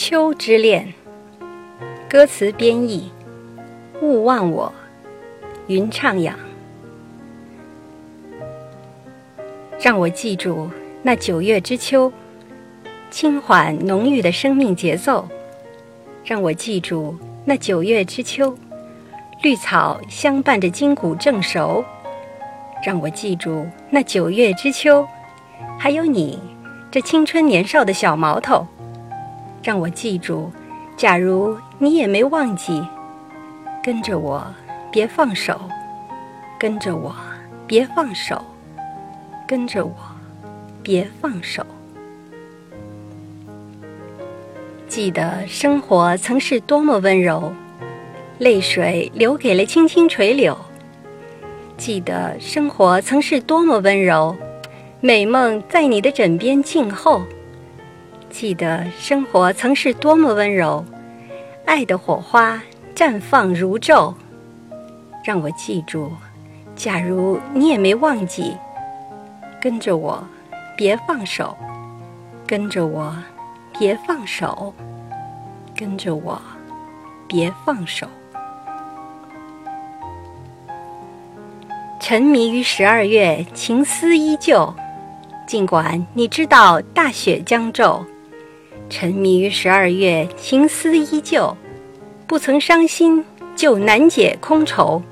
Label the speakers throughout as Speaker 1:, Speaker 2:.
Speaker 1: 秋之恋，歌词编译：勿忘我，云畅养。让我记住那九月之秋，轻缓浓郁的生命节奏；让我记住那九月之秋，绿草相伴着筋骨正熟；让我记住那九月之秋，还有你这青春年少的小毛头。让我记住，假如你也没忘记，跟着我，别放手，跟着我，别放手，跟着我，别放手。记得生活曾是多么温柔，泪水流给了青青垂柳。记得生活曾是多么温柔，美梦在你的枕边静候。记得生活曾是多么温柔，爱的火花绽放如昼。让我记住，假如你也没忘记，跟着我，别放手，跟着我，别放手，跟着我，别放手。沉迷于十二月，情思依旧。尽管你知道大雪将骤。沉迷于十二月，情思依旧，不曾伤心就难解空愁。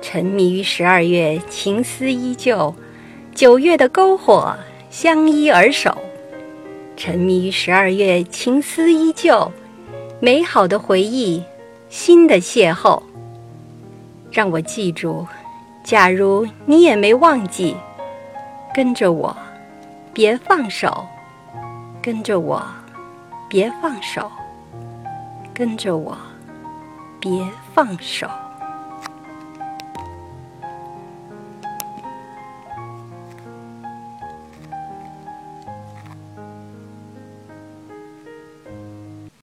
Speaker 1: 沉迷于十二月，情思依旧，九月的篝火相依而守。沉迷于十二月，情思依旧，美好的回忆，新的邂逅。让我记住，假如你也没忘记，跟着我，别放手。跟着我，别放手。跟着我，别放手。